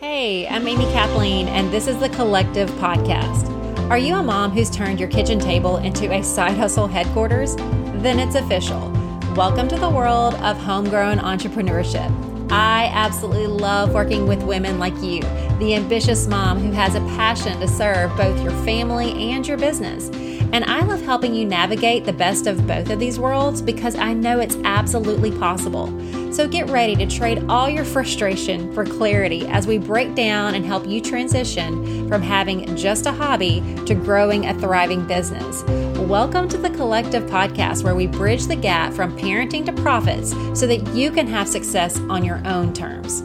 Hey, I'm Amy Kathleen, and this is the Collective Podcast. Are you a mom who's turned your kitchen table into a side hustle headquarters? Then it's official. Welcome to the world of homegrown entrepreneurship. I absolutely love working with women like you, the ambitious mom who has a passion to serve both your family and your business. And I love helping you navigate the best of both of these worlds because I know it's absolutely possible. So get ready to trade all your frustration for clarity as we break down and help you transition from having just a hobby to growing a thriving business. Welcome to the Collective Podcast, where we bridge the gap from parenting to profits so that you can have success on your own terms.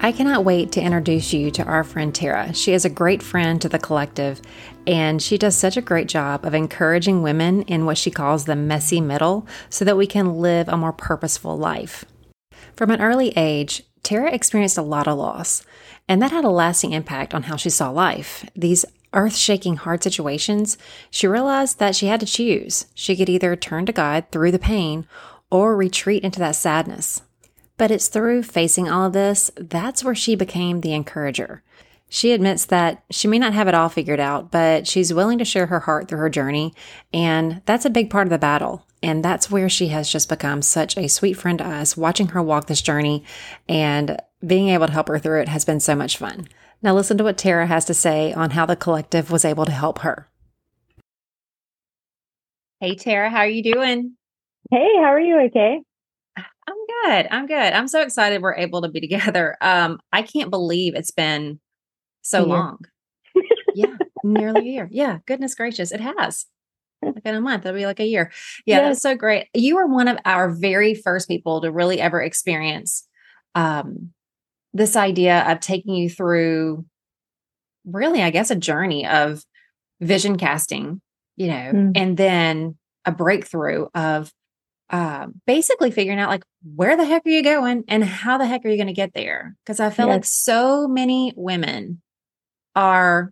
I cannot wait to introduce you to our friend Tarah. She is a great friend to the collective, and she does such a great job of encouraging women in what she calls the messy middle so that we can live a more purposeful life. From an early age, Tarah experienced a lot of loss, and that had a lasting impact on how she saw life. These earth shaking hard situations, she realized that she had to choose. She could either turn to God through the pain or retreat into that sadness. But it's through facing all of this that's where she became the encourager. She admits that she may not have it all figured out, but she's willing to share her heart through her journey. And that's a big part of the battle. And that's where she has just become such a sweet friend to us. Watching her walk this journey and being able to help her through it has been so much fun. Now, listen to what Tarah has to say on how the collective was able to help her. Hey, Tarah, how are you doing? Hey, how are you? Okay. I'm good. I'm good. I'm so excited we're able to be together. Um, I can't believe it's been so long. yeah, nearly a year. Yeah, goodness gracious, it has. Like in a month, it'll be like a year. Yeah, that's so great. You were one of our very first people to really ever experience um, this idea of taking you through, really, I guess, a journey of vision casting, you know, mm. and then a breakthrough of uh, basically figuring out like where the heck are you going and how the heck are you going to get there? Because i feel yes. like so many women are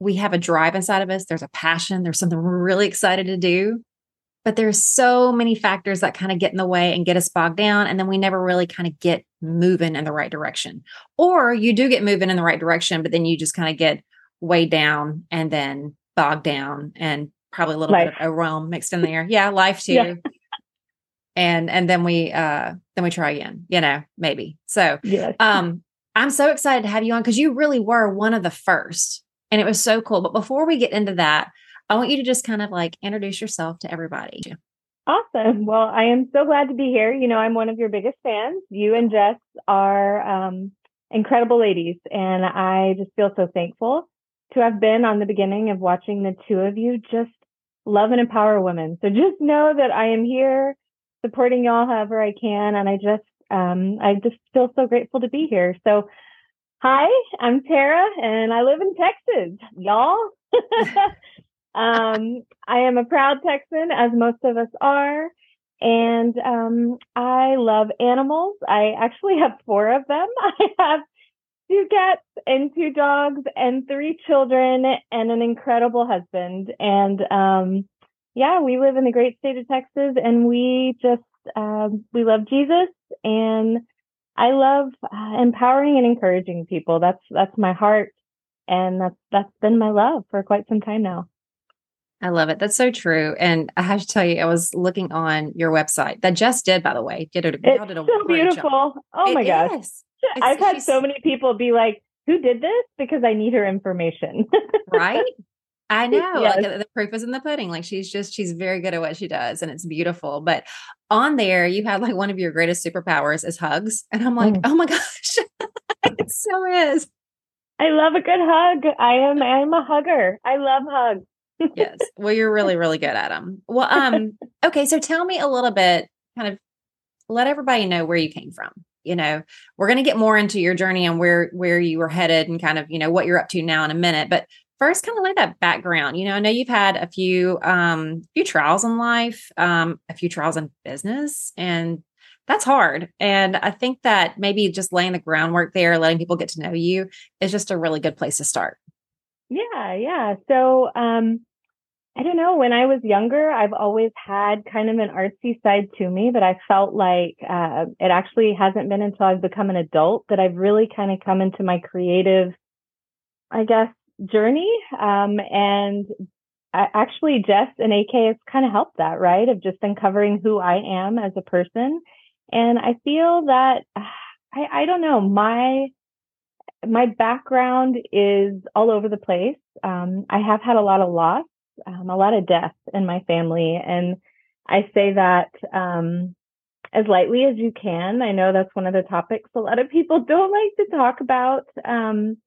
we have a drive inside of us there's a passion there's something we're really excited to do but there's so many factors that kind of get in the way and get us bogged down and then we never really kind of get moving in the right direction. Or you do get moving in the right direction but then you just kind of get weighed down and then bogged down and probably a little life. bit of overwhelm mixed in there. Yeah life too. yeah and and then we uh then we try again you know maybe. So yes. um i'm so excited to have you on because you really were one of the first and it was so cool. But before we get into that i want you to just kind of like introduce yourself to everybody. Awesome. Well i am so glad to be here. You know i'm one of your biggest fans. You and jess are um incredible ladies and i just feel so thankful to have been on the beginning of watching the two of you just love and empower women. So just know that i am here supporting y'all however I can. And I just, um, I just feel so grateful to be here. So, hi, I'm Tarah and I live in Texas, y'all. um, I am a proud Texan, as most of us are. And um, I love animals. I actually have four of them. I have two cats and two dogs and three children and an incredible husband. And um, yeah, we live in the great state of Texas and we just, um, we love Jesus and I love uh, empowering and encouraging people. That's, that's my heart. And that's, that's been my love for quite some time now. I love it. That's so true. And I have to tell you, I was looking on your website that just did, by the way, did it? it's did a so beautiful. Job. Oh my gosh. Is. I've had so many people be like, who did this? Because I need her information. right? I know. Yes. Like the proof is in the pudding. Like she's just she's very good at what she does and it's beautiful. But on there you had like one of your greatest superpowers is hugs. And I'm like, mm. oh my gosh. it so is. I love a good hug. I am I am a hugger. I love hugs. yes. Well, you're really, really good at them. Well, um, okay, so tell me a little bit, kind of let everybody know where you came from. You know, we're gonna get more into your journey and where where you were headed and kind of, you know, what you're up to now in a minute. But first kind of like that background you know i know you've had a few um few trials in life um a few trials in business and that's hard and i think that maybe just laying the groundwork there letting people get to know you is just a really good place to start yeah yeah so um I don't know. When I was younger, I've always had kind of an artsy side to me, but I felt like uh, it actually hasn't been until I've become an adult that I've really kind of come into my creative, I guess, journey. Um, and actually, Jess and AK has kind of helped that, right? Of just uncovering who I am as a person. And I feel that I, I don't know my my background is all over the place. Um, I have had a lot of loss um, a lot of death in my family. And I say that um, as lightly as you can. I know that's one of the topics a lot of people don't like to talk about. Um,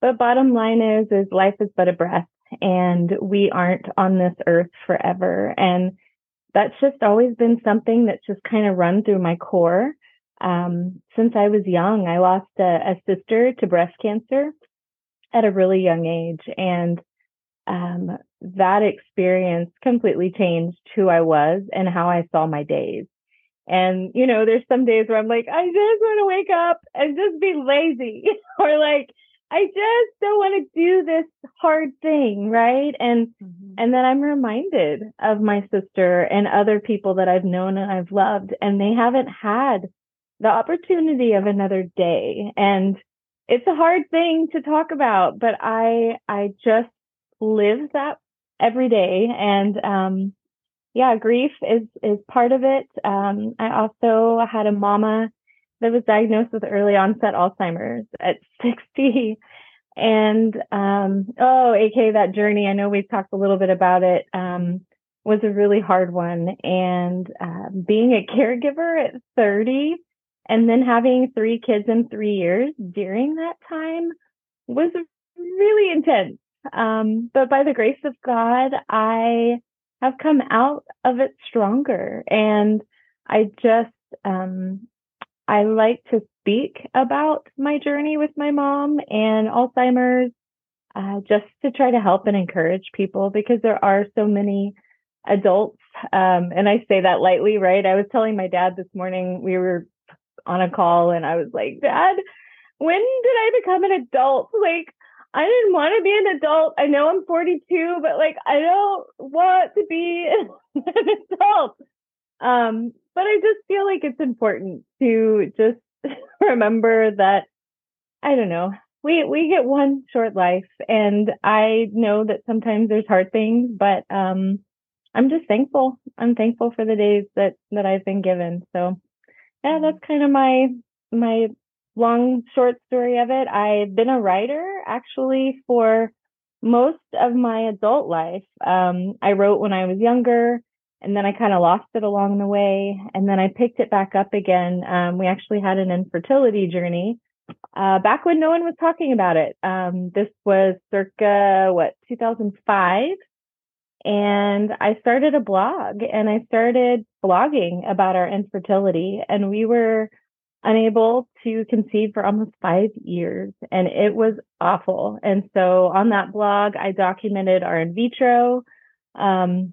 but bottom line is, is life is but a breath and we aren't on this earth forever. And that's just always been something that's just kind of run through my core. Um, since I was young, I lost a, a sister to breast cancer at a really young age. And um, that experience completely changed who I was and how I saw my days. And, you know, there's some days where I'm like, I just want to wake up and just be lazy or like, I just don't want to do this hard thing. Right. And, mm-hmm. and then I'm reminded of my sister and other people that I've known and I've loved, and they haven't had the opportunity of another day. And it's a hard thing to talk about, but I, I just live that every day. And um, yeah, grief is is part of it. Um, I also had a mama that was diagnosed with early onset Alzheimer's at 60. And um, oh, AK, that journey, I know we've talked a little bit about it, um, was a really hard one. And uh, being a caregiver at 30 and then having three kids in three years during that time was really intense. Um, but by the grace of God, I have come out of it stronger. And I just, um, I like to speak about my journey with my mom and Alzheimer's, uh, just to try to help and encourage people because there are so many adults. Um, and I say that lightly, right? I was telling my dad this morning, we were on a call and I was like, Dad, when did I become an adult? Like, I didn't want to be an adult. I know I'm 42, but like I don't want to be an adult. Um, but I just feel like it's important to just remember that I don't know. We we get one short life and I know that sometimes there's hard things, but um I'm just thankful. I'm thankful for the days that that I've been given. So yeah, that's kind of my my long short story of it, I've been a writer actually for most of my adult life. Um, I wrote when I was younger and then I kind of lost it along the way. And then I picked it back up again. Um, we actually had an infertility journey uh, back when no one was talking about it. Um, this was circa what 2005. And I started a blog and I started blogging about our infertility. And we were unable to conceive for almost five years and it was awful. And so on that blog, I documented our in vitro, um,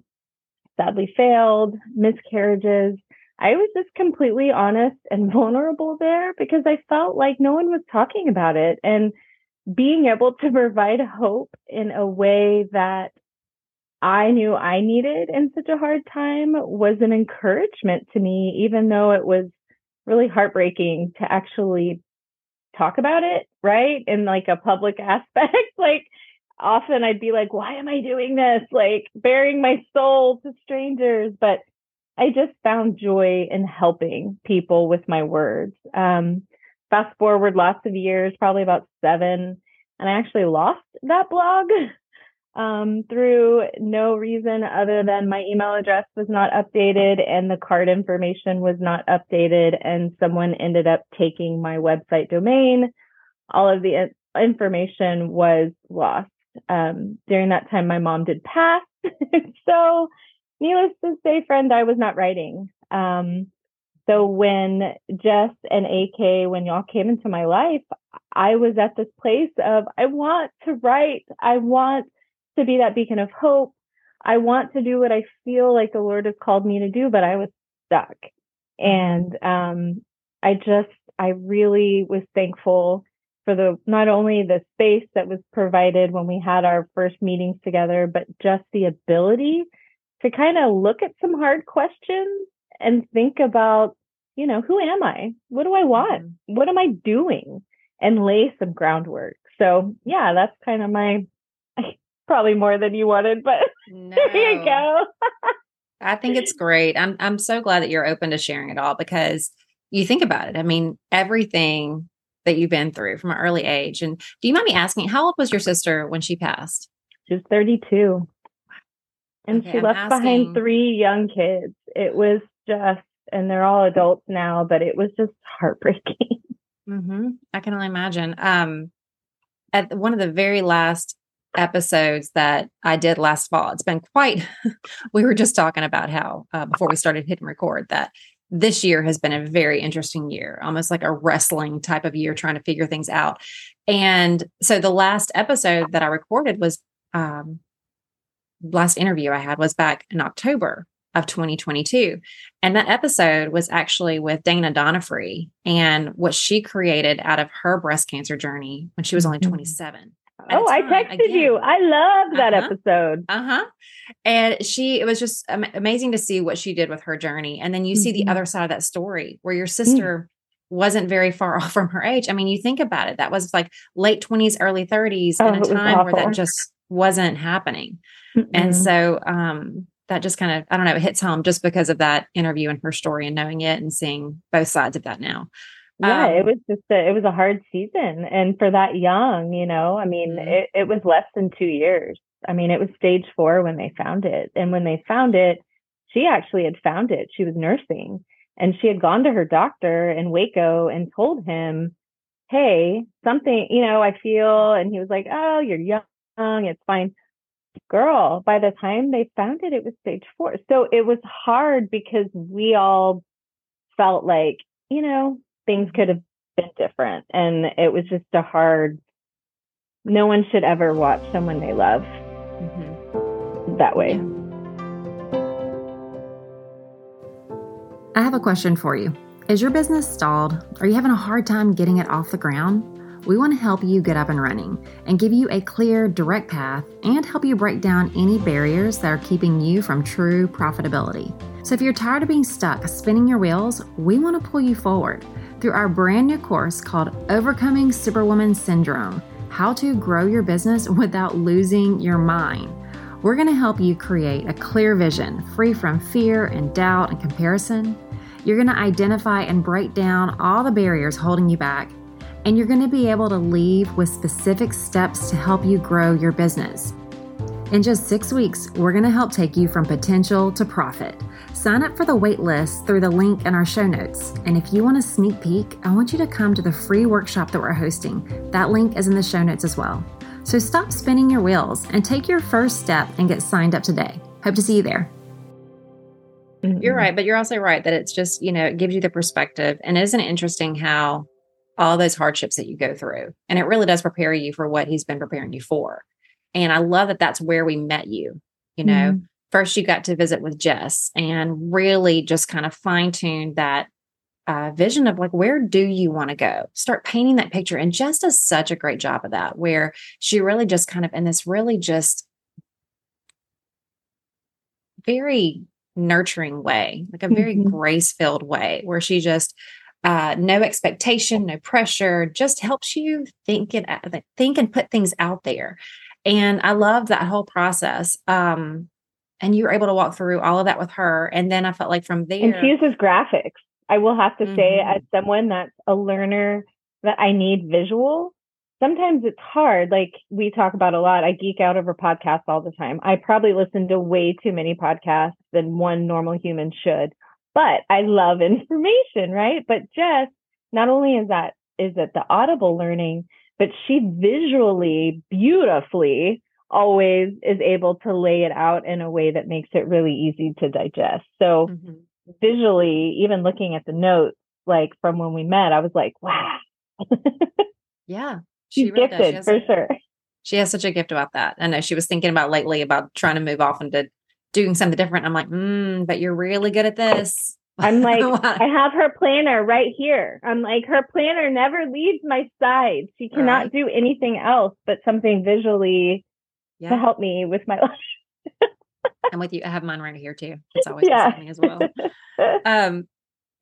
sadly failed, miscarriages. I was just completely honest and vulnerable there because I felt like no one was talking about it. And being able to provide hope in a way that I knew I needed in such a hard time was an encouragement to me, even though it was really heartbreaking to actually talk about it, right? In like a public aspect. like often I'd be like, why am I doing this? Like bearing my soul to strangers. But I just found joy in helping people with my words. Um, fast forward lots of years, probably about seven, and I actually lost that blog um, through no reason other than my email address was not updated and the card information was not updated, and someone ended up taking my website domain. All of the information was lost. Um, during that time, my mom did pass. so, needless to say, friend, I was not writing. Um, so when Jess and AK, when y'all came into my life, I was at this place of I want to write. I want to be that beacon of hope. I want to do what I feel like the Lord has called me to do, but I was stuck. And um, I just, I really was thankful for the not only the space that was provided when we had our first meetings together, but just the ability to kind of look at some hard questions and think about, you know, who am I? What do I want? Mm-hmm. What am I doing? And lay some groundwork. So yeah, that's kind of my probably more than you wanted, but no. there you go. I think it's great. I'm I'm so glad that you're open to sharing it all because you think about it. I mean, everything that you've been through from an early age. And do you mind me asking, how old was your sister when she passed? She was 32. And okay, she left asking... behind three young kids. It was just, and they're all adults now, but it was just heartbreaking. Mm-hmm. I can only imagine. Um, at one of the very last episodes that I did last fall, it's been quite, we were just talking about how, uh, before we started hitting record, that this year has been a very interesting year, almost like a wrestling type of year, trying to figure things out. And so the last episode that I recorded was um, last interview I had was back in October of 2022. And that episode was actually with Dana Donofree and what she created out of her breast cancer journey when she was only mm-hmm. 27. Oh, I texted again. you. I love that uh-huh. episode. Uh huh. And she, it was just am- amazing to see what she did with her journey. And then you mm-hmm. see the mm-hmm. other side of that story where your mm. sister mm-hmm. wasn't very far off from her age. I mean, you think about it, that was like late 20s, early 30s oh, in a time where that just wasn't happening. Mm-hmm. And so, um, that just kind of, I don't know, it hits home just because of that interview and her story and knowing it and seeing both sides of that now. Yeah, um, it was just a, it was a hard season, and for that young, you know, I mean, mm-hmm. it, it was less than two years. I mean, it was stage four when they found it, and when they found it, she actually had found it. She was nursing, and she had gone to her doctor in Waco and told him, "Hey, something, you know, I feel," and he was like, "Oh, you're young, it's fine." Girl, by the time they found it, it was stage four. So it was hard because we all felt like, you know, things could have been different. And it was just a hard, no one should ever watch someone they love mm-hmm. that way. I have a question for you. Is your business stalled? Are you having a hard time getting it off the ground? We want to help you get up and running and give you a clear, direct path and help you break down any barriers that are keeping you from true profitability. So, if you're tired of being stuck spinning your wheels, we want to pull you forward through our brand new course called Overcoming Superwoman Syndrome How to Grow Your Business Without Losing Your Mind. We're going to help you create a clear vision free from fear and doubt and comparison. You're going to identify and break down all the barriers holding you back, and you're going to be able to leave with specific steps to help you grow your business. In just six weeks, we're going to help take you from potential to profit. Sign up for the waitlist through the link in our show notes. And if you want a sneak peek, I want you to come to the free workshop that we're hosting. That link is in the show notes as well. So stop spinning your wheels and take your first step and get signed up today. Hope to see you there. You're right, but you're also right that it's just, you know, it gives you the perspective. And isn't it interesting how all those hardships that you go through, and it really does prepare you for what he's been preparing you for. And I love that that's where we met you. You know, mm-hmm. First you got to visit with Jess and really just kind of fine tune that uh, vision of like, where do you want to go? Start painting that picture. And Jess does such a great job of that, where she really just kind of, in this really just very nurturing way, like a very mm-hmm. grace filled way, where she just, uh, no expectation, no pressure, just helps you think and uh, think and put things out there. And I love that whole process. Um, and you were able to walk through all of that with her. And then I felt like from there. And she uses graphics. I will have to mm-hmm. say, as someone that's a learner, that I need visual. Sometimes it's hard. Like we talk about a lot. I geek out over podcasts all the time. I probably listen to way too many podcasts than one normal human should. But I love information, right? But just not only is that is it the audible learning, but she visually, beautifully always is able to lay it out in a way that makes it really easy to digest. So mm-hmm. visually, even looking at the notes, like from when we met, I was like, wow. yeah. She She's gifted she for a, sure. She has such a gift about that. I know she was thinking about lately about trying to move off into doing something different. I'm like, mm, but you're really good at this. I'm like, I have her planner right here. I'm like, her planner never leaves my side. She cannot right. do anything else but something visually yeah. to help me with my life. I'm with you. I have mine right here too. It's always yeah. happening as well. Um,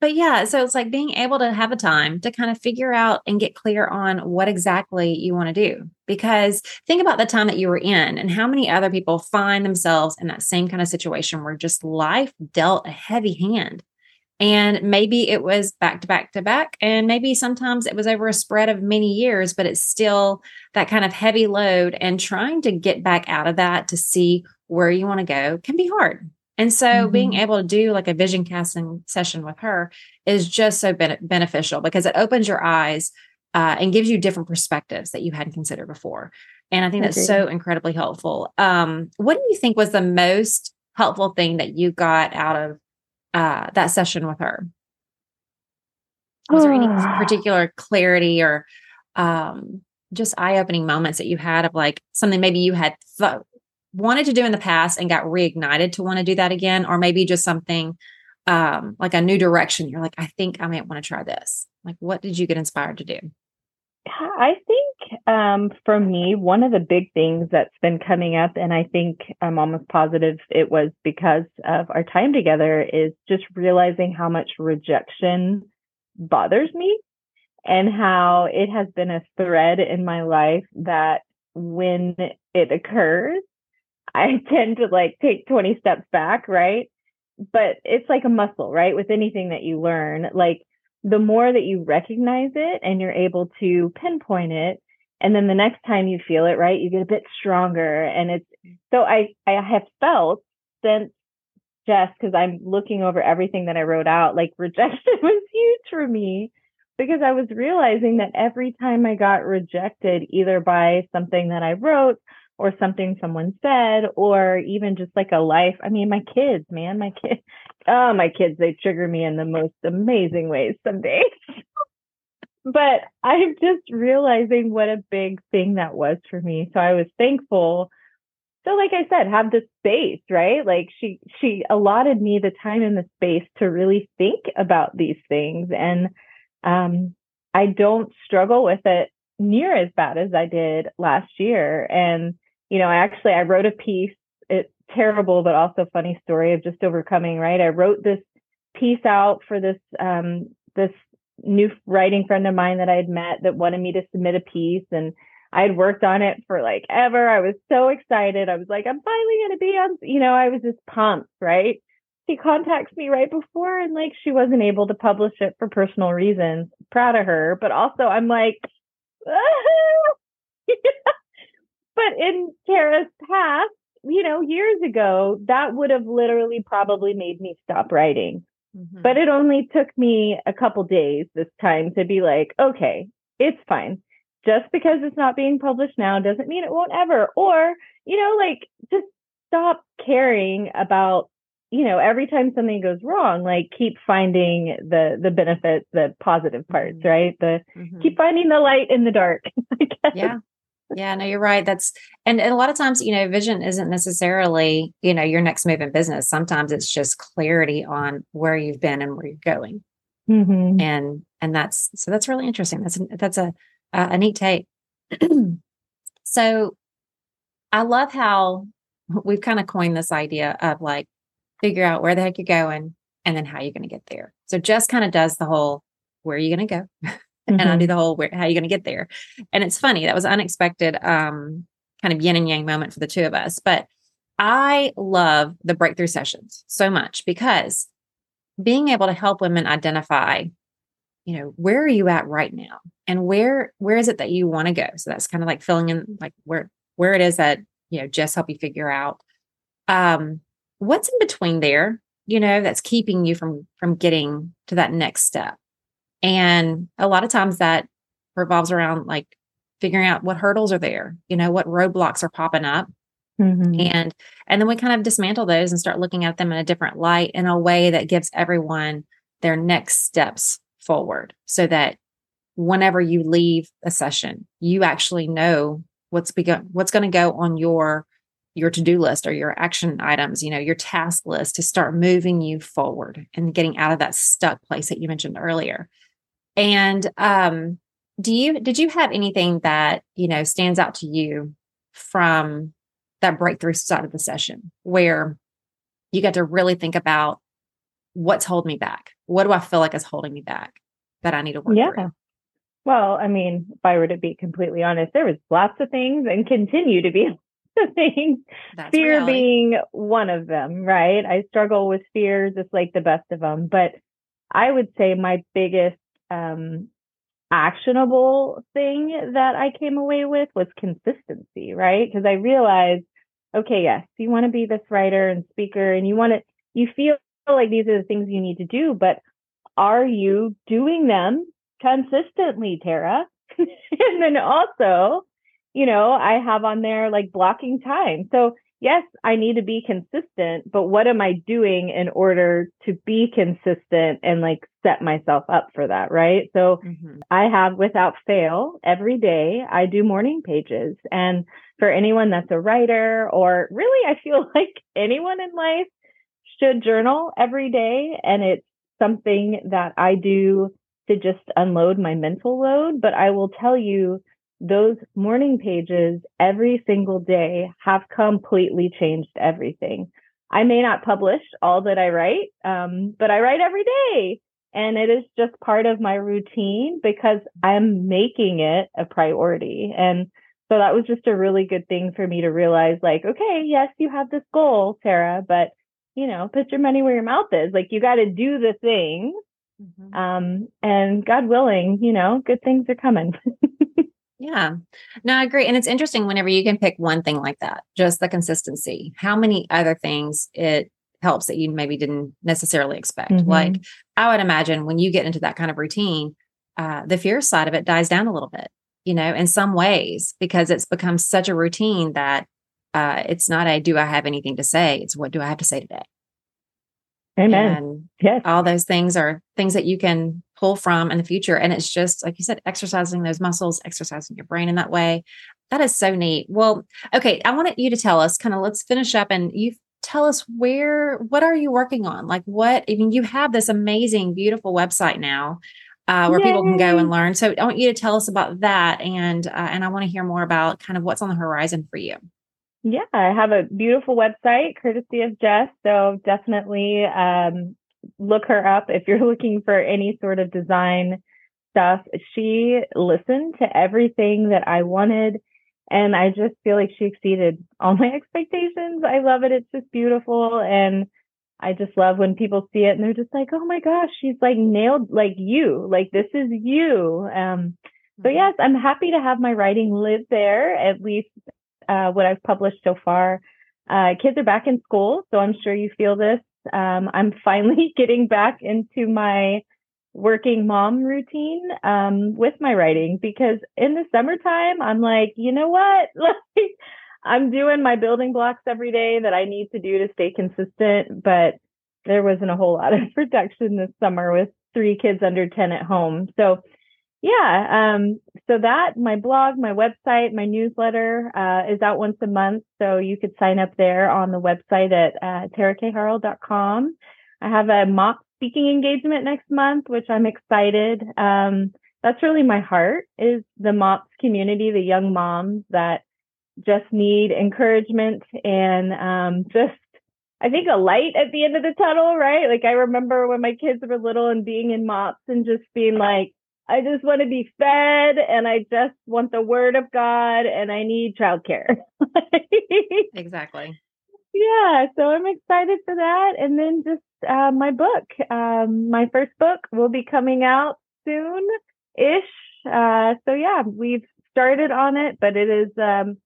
but yeah, so it's like being able to have a time to kind of figure out and get clear on what exactly you want to do. Because think about the time that you were in and how many other people find themselves in that same kind of situation where just life dealt a heavy hand. And maybe it was back to back to back. And maybe sometimes it was over a spread of many years, but it's still that kind of heavy load. And trying to get back out of that to see where you want to go can be hard. And so mm-hmm. being able to do like a vision casting session with her is just so ben- beneficial because it opens your eyes uh, and gives you different perspectives that you hadn't considered before. And I think that's so incredibly helpful. Um, what do you think was the most helpful thing that you got out of uh, that session with her? Was there any particular clarity or um, just eye opening moments that you had of like something maybe you had thought wanted to do in the past and got reignited to want to do that again, or maybe just something um, like a new direction. You're like, I think I might want to try this. Like, what did you get inspired to do? I think um, for me, one of the big things that's been coming up, and I think I'm almost positive it was because of our time together, is just realizing how much rejection bothers me and how it has been a thread in my life that when it occurs, I tend to like take 20 steps back, right? But it's like a muscle, right? With anything that you learn, like the more that you recognize it and you're able to pinpoint it, and then the next time you feel it, right, you get a bit stronger. And it's so I I have felt since Jess, because I'm looking over everything that I wrote out, like rejection was huge for me because I was realizing that every time I got rejected, either by something that I wrote or something someone said or even just like a life. I mean my kids man my kids oh my kids they trigger me in the most amazing ways some days but i'm just realizing what a big thing that was for me. So i was thankful. So like i said have the space right? Like she she allotted me the time and the space to really think about these things. And um i don't struggle with it near as bad as I did last year. And you know, I actually I wrote a piece, it's terrible, but also funny story of just overcoming, right? I wrote this piece out for this, um, this new writing friend of mine that I had met that wanted me to submit a piece and I had worked on it for like ever. I was so excited. I was like, I'm finally to be on, you know, I was just pumped, right? She contacts me right before and like she wasn't able to publish it for personal reasons. Proud of her, but also I'm like, ah! But in Tarah's past, you know, years ago, that would have literally probably made me stop writing. Mm-hmm. But it only took me a couple days this time to be like, okay, it's fine. Just because it's not being published now doesn't mean it won't ever. Or, you know, like just stop caring about you know every time something goes wrong like keep finding the the benefits the positive parts mm-hmm. right the mm-hmm. keep finding the light in the dark yeah yeah, no, you're right. That's and, and a lot of times, you know, vision isn't necessarily, you know, your next move in business. Sometimes it's just clarity on where you've been and where you're going. Mm-hmm. And and that's so that's really interesting. That's a, that's a a, a neat take. so I love how we've kind of coined this idea of like figure out where the heck you're going and then how you're going to get there. So just kind of does the whole where are you going to go? mm-hmm. and I do the whole where how are you going to get there? And it's funny that was unexpected, um, kind of yin and yang moment for the two of us. But I love the breakthrough sessions so much because being able to help women identify, you know, where are you at right now, and where where is it that you want to go? So that's kind of like filling in like where where it is that you know just help you figure out um what's in between there you know that's keeping you from from getting to that next step and a lot of times that revolves around like figuring out what hurdles are there, you know, what roadblocks are popping up. Mm-hmm. And and then we kind of dismantle those and start looking at them in a different light in a way that gives everyone their next steps forward so that whenever you leave a session, you actually know what's begun what's going to go on your your to-do list or your action items, you know, your task list to start moving you forward and getting out of that stuck place that you mentioned earlier. And um do you did you have anything that, you know, stands out to you from that breakthrough side of the session where you got to really think about what's holding me back? What do I feel like is holding me back that I need to work on? yeah. through? Well, I mean, if I were to be completely honest, there was lots of things and continue to be things. That's fear reality. being one of them, right? I struggle with fear just like the best of them. But I would say my biggest um, actionable thing that I came away with was consistency, right? Because I realized, okay, yes, you want to be this writer and speaker and you want to, you feel like these are the things you need to do, but are you doing them consistently, Tarah? and then also, you know, I have on there like blocking time. So, yes, I need to be consistent, but what am I doing in order to be consistent and like set myself up for that? Right. So, Mhm. I have without fail every day, I do morning pages. And for anyone that's a writer, or really, I feel like anyone in life should journal every day. And it's something that I do to just unload my mental load. But I will tell you, those morning pages every single day have completely changed everything. I may not publish all that I write, um, but I write every day. And it is just part of my routine because I'm making it a priority. And so that was just a really good thing for me to realize like, okay, yes, you have this goal, Tarah, but you know, put your money where your mouth is. Like you got to do the thing. Mhm. Um, and God willing, you know, good things are coming. Yeah. No, I agree. And it's interesting whenever you can pick one thing like that, just the consistency, how many other things it helps that you maybe didn't necessarily expect. Mhm. Like I would imagine when you get into that kind of routine, uh, the fear side of it dies down a little bit, you know, in some ways, because it's become such a routine that uh, it's not a do I have anything to say? It's what do I have to say today? Amen. And yes. all those things are things that you can pull from in the future. And it's just, like you said, exercising those muscles, exercising your brain in that way. That is so neat. Well, okay. I wanted you to tell us kind of let's finish up and you tell us where, what are you working on? Like what, I mean, you have this amazing, beautiful website now. Uh, where people can go and learn. So I want you to tell us about that, and uh, and I want to hear more about kind of what's on the horizon for you. Yeah, I have a beautiful website courtesy of Jess. So definitely um, look her up if you're looking for any sort of design stuff. She listened to everything that I wanted. And I just feel like she exceeded all my expectations. I love it. It's just beautiful. And I just love when people see it and they're just like, oh my gosh, she's like nailed like you. Like this is you. Um, so yes, I'm happy to have my writing live there, at least uh, what I've published so far. Uh, kids are back in school, so I'm sure you feel this. Um, I'm finally getting back into my working mom routine um, with my writing because in the summertime, I'm like, you know what? Like, I'm doing my building blocks every day that I need to do to stay consistent, but there wasn't a whole lot of production this summer with three kids under 10 at home. So yeah, um, so that my blog, my website, my newsletter uh, is out once a month. So you could sign up there on the website at uh, tarakharrell.com. I have a MOPS speaking engagement next month, which I'm excited. Um, that's really my heart is the MOPS community, the young moms that just need encouragement and um, just I think a light at the end of the tunnel, right? Like I remember when my kids were little and being in MOPS and just being like, I just want to be fed and I just want the word of God and I need childcare. Exactly. yeah, so I'm excited for that. And then just uh, my book, um, my first book will be coming out soon ish. Uh, so yeah, we've started on it, but it is, um,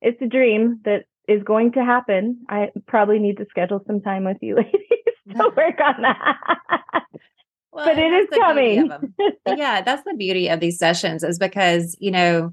it's a dream that is going to happen. I probably need to schedule some time with you ladies to work on that. Well, but it is it that's is the beauty of coming. yeah, that's the beauty of these sessions is because, you know,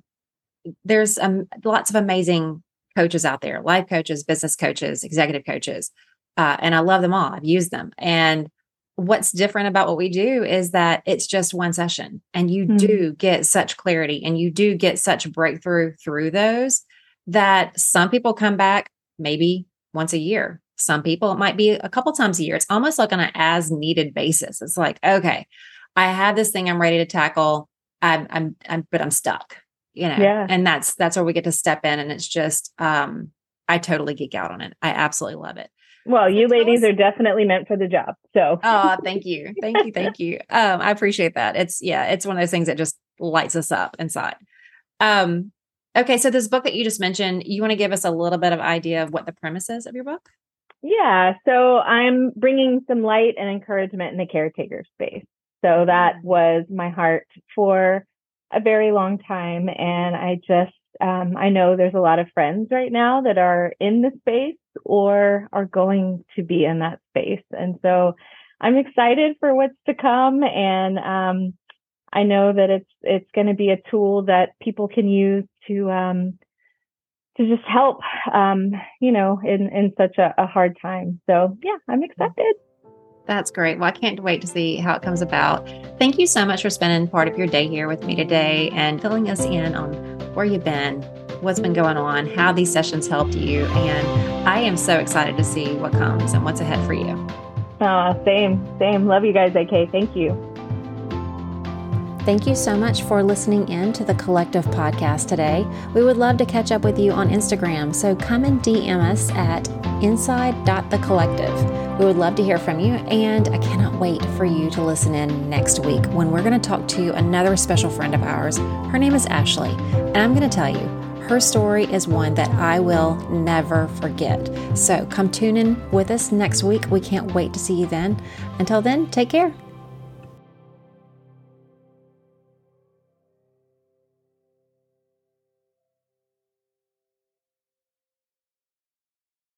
there's um, lots of amazing coaches out there, life coaches, business coaches, executive coaches. Uh, and I love them all. I've used them. And what's different about what we do is that it's just one session and you Mhm. do get such clarity and you do get such breakthrough through those that some people come back maybe once a year. Some people, it might be a couple times a year. It's almost like on an as needed basis. It's like, okay, I have this thing I'm ready to tackle. I'm, I'm, I'm, but I'm stuck, you know? Yeah. And that's, that's where we get to step in. And it's just, um, I totally geek out on it. I absolutely love it. Well, you ladies are definitely meant for the job. So, Oh, thank you. Thank you. Thank you. Um, I appreciate that. It's yeah, it's one of those things that just lights us up inside. Um, okay, so this book that you just mentioned, you want to give us a little bit of idea of what the premise is of your book? Yeah. So, I'm bringing some light and encouragement in the caretaker space. So, that Mm. was my heart for a very long time. And I just, um, I know there's a lot of friends right now that are in the space or are going to be in that space. And so, I'm excited for what's to come. And, um, I know that it's it's going to be a tool that people can use to um, to just help, um, you know, in in such a, a hard time. So yeah, I'm excited. That's great. Well, I can't wait to see how it comes about. Thank you so much for spending part of your day here with me today and filling us in on where you've been, what's been going on, how these sessions helped you. And I am so excited to see what comes and what's ahead for you. Uh, same, same. Love you guys, AK. Thank you. Thank you so much for listening in to the Collective podcast today. We would love to catch up with you on Instagram, so come and DM us at inside.thecollective. We would love to hear from you, and I cannot wait for you to listen in next week when we're going to talk to another special friend of ours. Her name is Ashley, and I'm going to tell you, her story is one that I will never forget. So come tune in with us next week. We can't wait to see you then. Until then, take care.